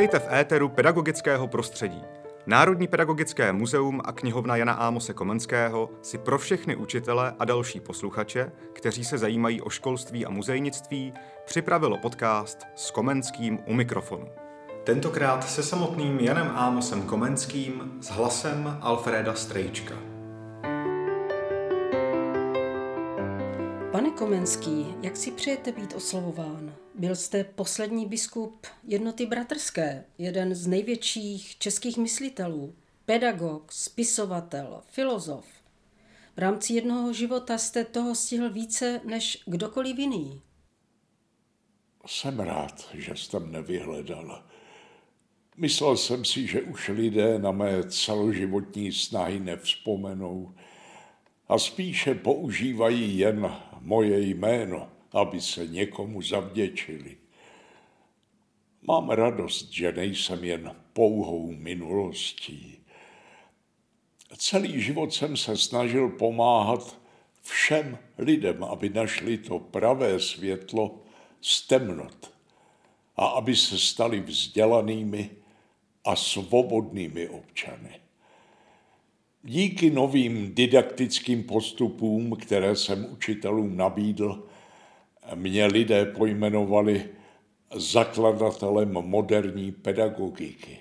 Vítejte v éteru pedagogického prostředí. Národní pedagogické muzeum a knihovna Jana Ámose Komenského si pro všechny učitele a další posluchače, kteří se zajímají o školství a muzejnictví, připravilo podcast s Komenským u mikrofonu. Tentokrát se samotným Janem Ámosem Komenským s hlasem Alfreda Strejčka. Komenský, jak si přejete být oslovován? Byl jste poslední biskup jednoty bratrské, jeden z největších českých myslitelů, pedagog, spisovatel, filozof. V rámci jednoho života jste toho stihl více než kdokoliv jiný. Jsem rád, že jste mne nevyhledal. Myslel jsem si, že už lidé na mé celoživotní snahy nevzpomenou a spíše používají jen moje jméno aby se někomu zavděčili. Mám radost, že nejsem jen pouhou minulostí. Celý život jsem se snažil pomáhat všem lidem, aby našli to pravé světlo z temnot a aby se stali vzdělanými a svobodnými občany. Díky novým didaktickým postupům, které jsem učitelům nabídl, mě lidé pojmenovali zakladatelem moderní pedagogiky.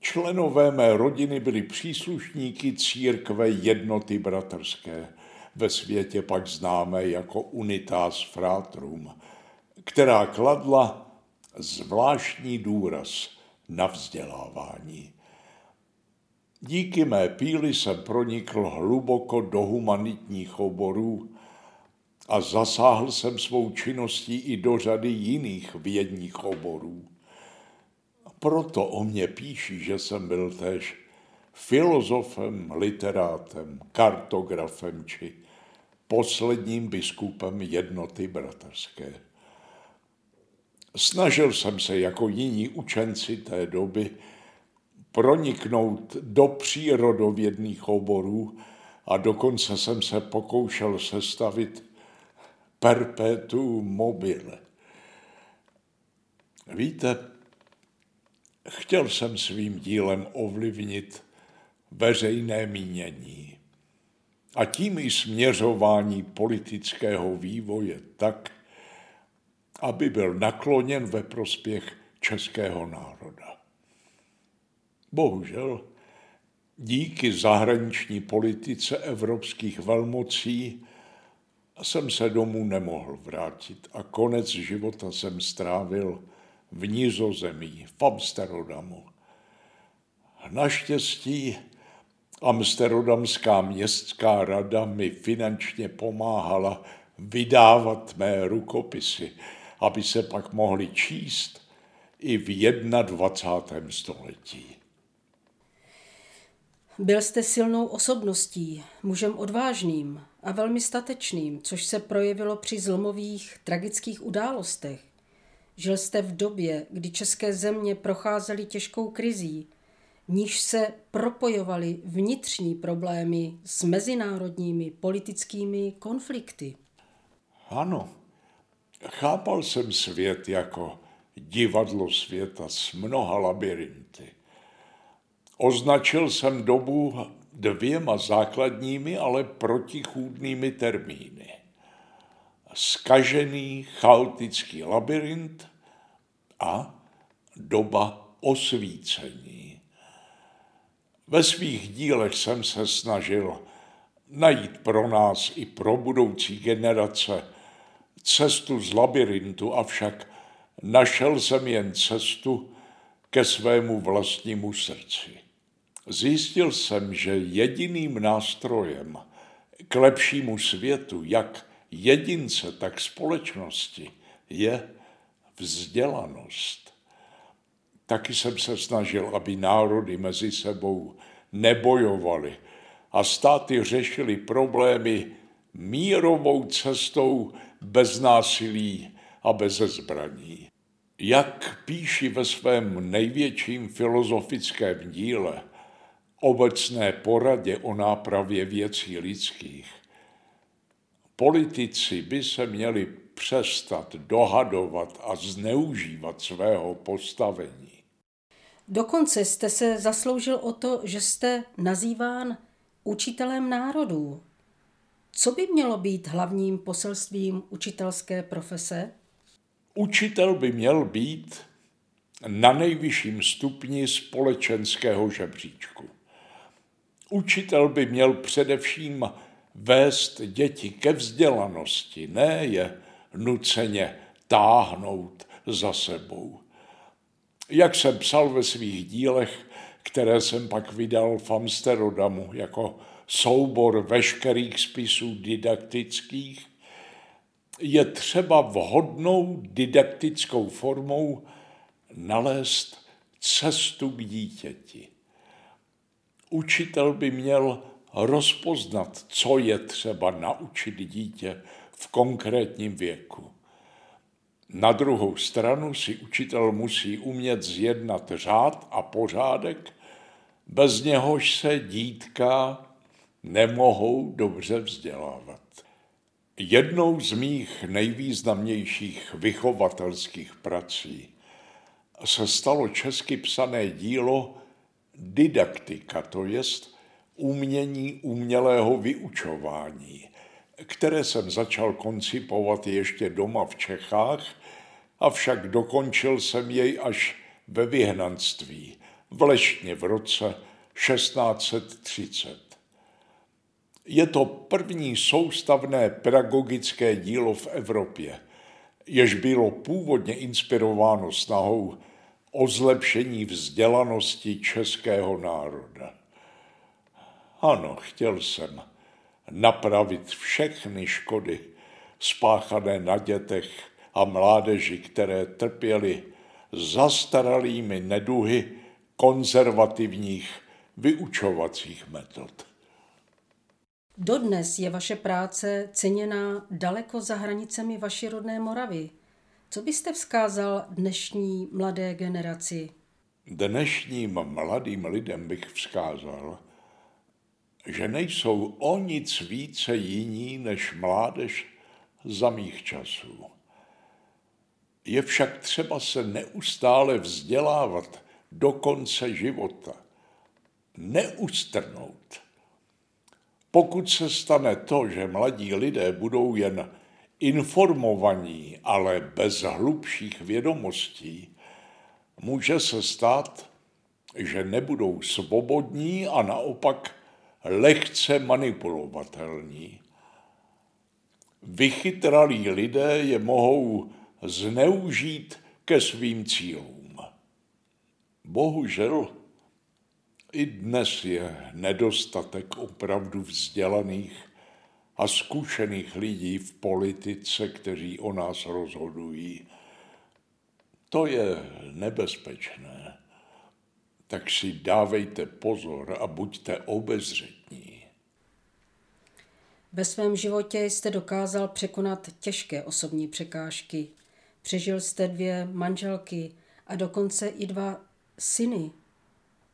Členové mé rodiny byli příslušníky církve jednoty bratrské, ve světě pak známé jako Unitas Fratrum, která kladla zvláštní důraz na vzdělávání. Díky mé píli jsem pronikl hluboko do humanitních oborů a zasáhl jsem svou činností i do řady jiných vědních oborů. Proto o mě píší, že jsem byl též filozofem, literátem, kartografem či posledním biskupem jednoty bratrské. Snažil jsem se jako jiní učenci té doby proniknout do přírodovědných oborů a dokonce jsem se pokoušel sestavit perpetuum mobile. Víte, chtěl jsem svým dílem ovlivnit veřejné mínění a tím i směřování politického vývoje tak, aby byl nakloněn ve prospěch českého národa. Bohužel, díky zahraniční politice evropských velmocí jsem se domů nemohl vrátit a konec života jsem strávil v Nizozemí, v Amsterdamu. Naštěstí Amsterdamská městská rada mi finančně pomáhala vydávat mé rukopisy, aby se pak mohly číst i v 21. století. Byl jste silnou osobností, mužem odvážným a velmi statečným, což se projevilo při zlomových tragických událostech. Žil jste v době, kdy české země procházely těžkou krizí, v níž se propojovaly vnitřní problémy s mezinárodními politickými konflikty. Ano, chápal jsem svět jako divadlo světa s mnoha labirinty. Označil jsem dobu dvěma základními, ale protichůdnými termíny. Skažený chaotický labirint a doba osvícení. Ve svých dílech jsem se snažil najít pro nás i pro budoucí generace cestu z labirintu, avšak našel jsem jen cestu ke svému vlastnímu srdci. Zjistil jsem, že jediným nástrojem k lepšímu světu, jak jedince, tak společnosti, je vzdělanost. Taky jsem se snažil, aby národy mezi sebou nebojovali a státy řešili problémy mírovou cestou bez násilí a bez zbraní. Jak píši ve svém největším filozofickém díle, obecné poradě o nápravě věcí lidských. Politici by se měli přestat dohadovat a zneužívat svého postavení. Dokonce jste se zasloužil o to, že jste nazýván učitelem národů. Co by mělo být hlavním poselstvím učitelské profese? Učitel by měl být na nejvyšším stupni společenského žebříčku. Učitel by měl především vést děti ke vzdělanosti, ne je nuceně táhnout za sebou. Jak jsem psal ve svých dílech, které jsem pak vydal v Amsterdamu jako soubor veškerých spisů didaktických, je třeba vhodnou didaktickou formou nalézt cestu k dítěti. Učitel by měl rozpoznat, co je třeba naučit dítě v konkrétním věku. Na druhou stranu si učitel musí umět zjednat řád a pořádek, bez něhož se dítka nemohou dobře vzdělávat. Jednou z mých nejvýznamnějších vychovatelských prací se stalo česky psané dílo Didaktika, to jest umění umělého vyučování, které jsem začal koncipovat ještě doma v Čechách, avšak dokončil jsem jej až ve vyhnanství, v Lešně v roce 1630. Je to první soustavné pedagogické dílo v Evropě, jež bylo původně inspirováno snahou o zlepšení vzdělanosti českého národa. Ano, chtěl jsem napravit všechny škody spáchané na dětech a mládeži, které trpěly zastaralými neduhy konzervativních vyučovacích metod. Dodnes je vaše práce ceněná daleko za hranicemi vaší rodné Moravy. Co byste vzkázal dnešní mladé generaci? Dnešním mladým lidem bych vzkázal, že nejsou o nic více jiní než mládež za mých časů. Je však třeba se neustále vzdělávat do konce života, neustrnout. Pokud se stane to, že mladí lidé budou jen informovaní, ale bez hlubších vědomostí, může se stát, že nebudou svobodní a naopak lehce manipulovatelní. Vychytralí lidé je mohou zneužít ke svým cílům. Bohužel i dnes je nedostatek opravdu vzdělaných a zkušených lidí v politice, kteří o nás rozhodují. To je nebezpečné. Tak si dávejte pozor a buďte obezřetní. Ve svém životě jste dokázal překonat těžké osobní překážky. Přežil jste dvě manželky a dokonce i dva syny.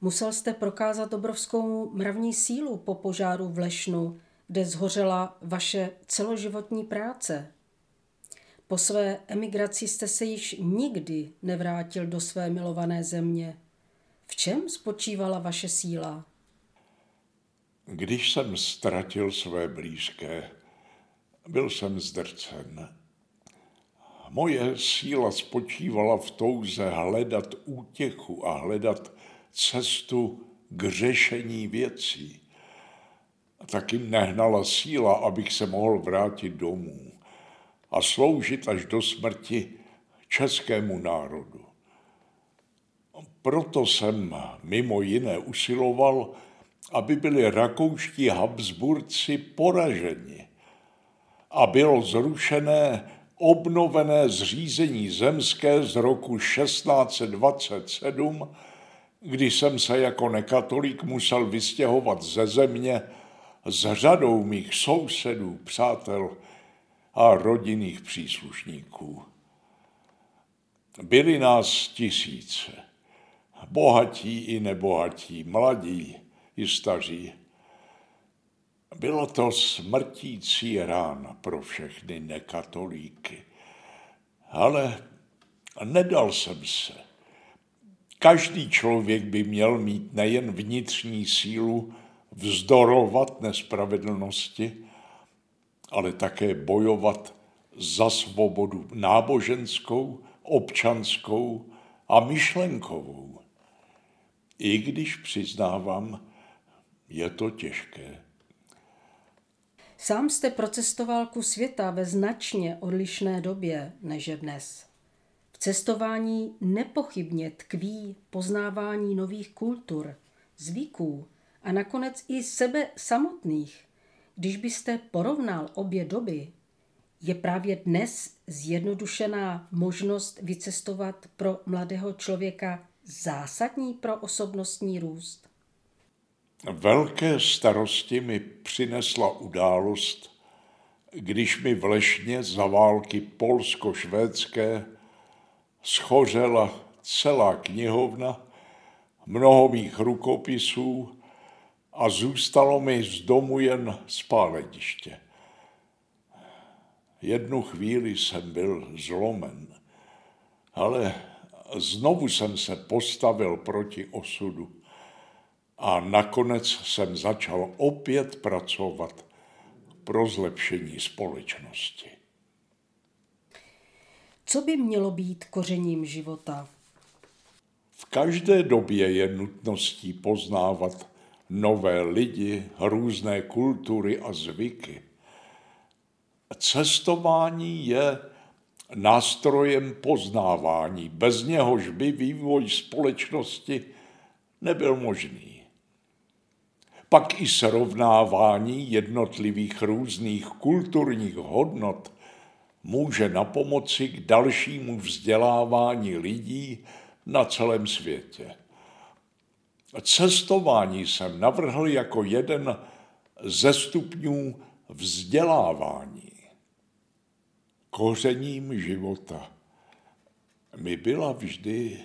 Musel jste prokázat obrovskou mravní sílu po požáru v Lešnu, kde zhořela vaše celoživotní práce. Po své emigraci jste se již nikdy nevrátil do své milované země. V čem spočívala vaše síla? Když jsem ztratil své blízké, byl jsem zdrcen. Moje síla spočívala v touze hledat útěchu a hledat cestu k řešení věcí. Taky nehnala síla, abych se mohl vrátit domů a sloužit až do smrti českému národu. Proto jsem mimo jiné usiloval, aby byli rakouští Habsburci poraženi a bylo zrušené obnovené zřízení zemské z roku 1627, kdy jsem se jako nekatolík musel vystěhovat ze země s řadou mých sousedů, přátel a rodinných příslušníků. Byli nás tisíce, bohatí i nebohatí, mladí i staří. Bylo to smrtící rána pro všechny nekatolíky. Ale nedal jsem se. Každý člověk by měl mít nejen vnitřní sílu vzdorovat nespravedlnosti, ale také bojovat za svobodu náboženskou, občanskou a myšlenkovou. I když přiznávám, je to těžké. Sám jste procestoval ku světa ve značně odlišné době než je dnes. V cestování nepochybně tkví poznávání nových kultur, zvyků a nakonec i sebe samotných. Když byste porovnal obě doby, je právě dnes zjednodušená možnost vycestovat pro mladého člověka zásadní pro osobnostní růst? Velké starosti mi přinesla událost, když mi v Lešně za války polsko-švédské schořela celá knihovna, mnoho mých rukopisů a zůstalo mi z domu jen spáleniště. Jednu chvíli jsem byl zlomen, ale znovu jsem se postavil proti osudu a nakonec jsem začal opět pracovat pro zlepšení společnosti. Co by mělo být kořením života? V každé době je nutností poznávat nové lidi, různé kultury a zvyky. Cestování je nástrojem poznávání, bez něhož by vývoj společnosti nebyl možný. Pak i srovnávání jednotlivých různých kulturních hodnot může na pomoci k dalšímu vzdělávání lidí na celém světě. Cestování jsem navrhl jako jeden ze stupňů vzdělávání. Kořením života mi byla vždy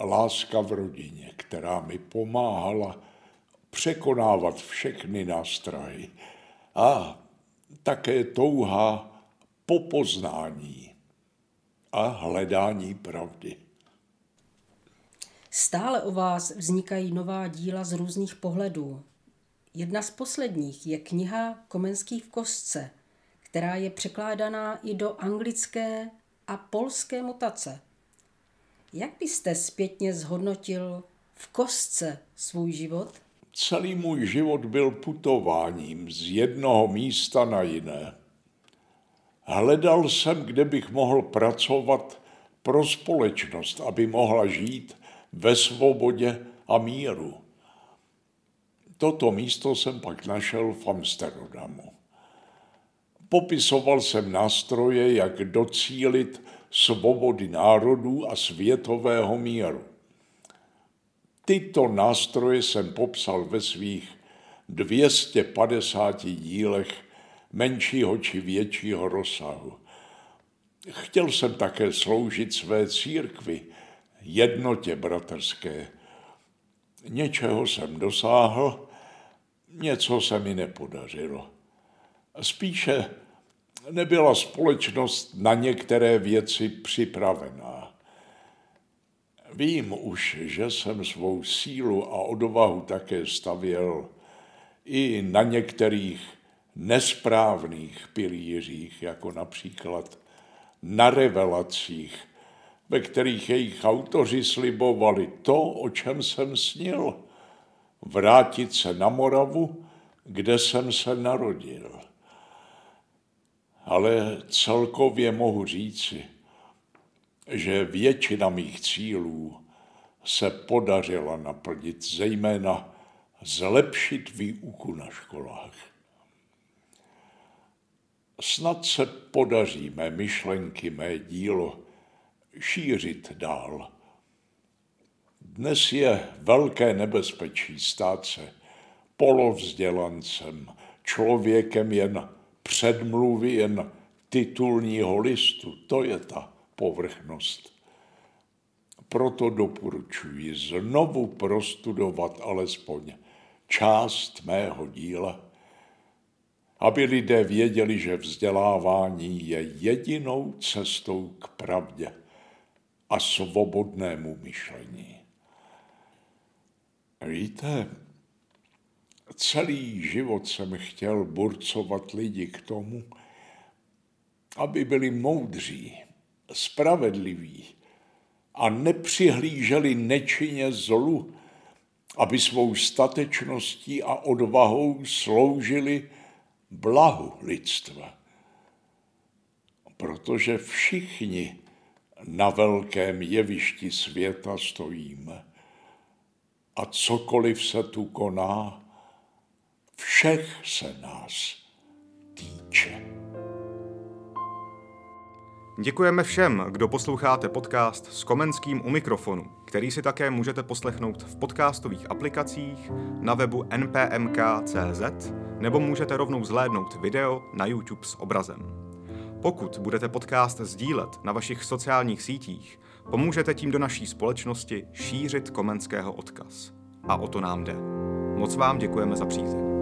láska v rodině, která mi pomáhala překonávat všechny nástrahy a také touha po poznání a hledání pravdy. Stále o vás vznikají nová díla z různých pohledů. Jedna z posledních je kniha Komenský v kostce, která je překládaná i do anglické a polské mutace. Jak byste zpětně zhodnotil v kostce svůj život? Celý můj život byl putováním z jednoho místa na jiné. Hledal jsem, kde bych mohl pracovat pro společnost, aby mohla žít ve svobodě a míru. Toto místo jsem pak našel v Amsterdamu. Popisoval jsem nástroje, jak docílit svobody národů a světového míru. Tyto nástroje jsem popsal ve svých 250 dílech menšího či většího rozsahu. Chtěl jsem také sloužit své církvi, jednotě bratrské. Něčeho jsem dosáhl, něco se mi nepodařilo. Spíše nebyla společnost na některé věci připravená. Vím už, že jsem svou sílu a odvahu také stavěl i na některých nesprávných pilířích, jako například na revelacích, ve kterých jejich autoři slibovali to, o čem jsem snil, vrátit se na Moravu, kde jsem se narodil. Ale celkově mohu říci, že většina mých cílů se podařila naplnit, zejména zlepšit výuku na školách. Snad se podaří mé myšlenky, mé dílo šířit dál. Dnes je velké nebezpečí stát se polovzdělancem, člověkem jen předmluvy, jen titulního listu. To je ta povrchnost. Proto doporučuji znovu prostudovat alespoň část mého díla aby lidé věděli, že vzdělávání je jedinou cestou k pravdě a svobodnému myšlení. Víte, celý život jsem chtěl burcovat lidi k tomu, aby byli moudří, spravedliví a nepřihlíželi nečinně zlu, aby svou statečností a odvahou sloužili blahu lidstva. Protože všichni na velkém jevišti světa stojíme. A cokoliv se tu koná, všech se nás týče. Děkujeme všem, kdo posloucháte podcast s Komenským u mikrofonu, který si také můžete poslechnout v podcastových aplikacích, na webu npmk.cz nebo můžete rovnou zhlédnout video na YouTube s obrazem. Pokud budete podcast sdílet na vašich sociálních sítích, pomůžete tím do naší společnosti šířit Komenského odkaz. A o to nám jde. Moc vám děkujeme za přízeň.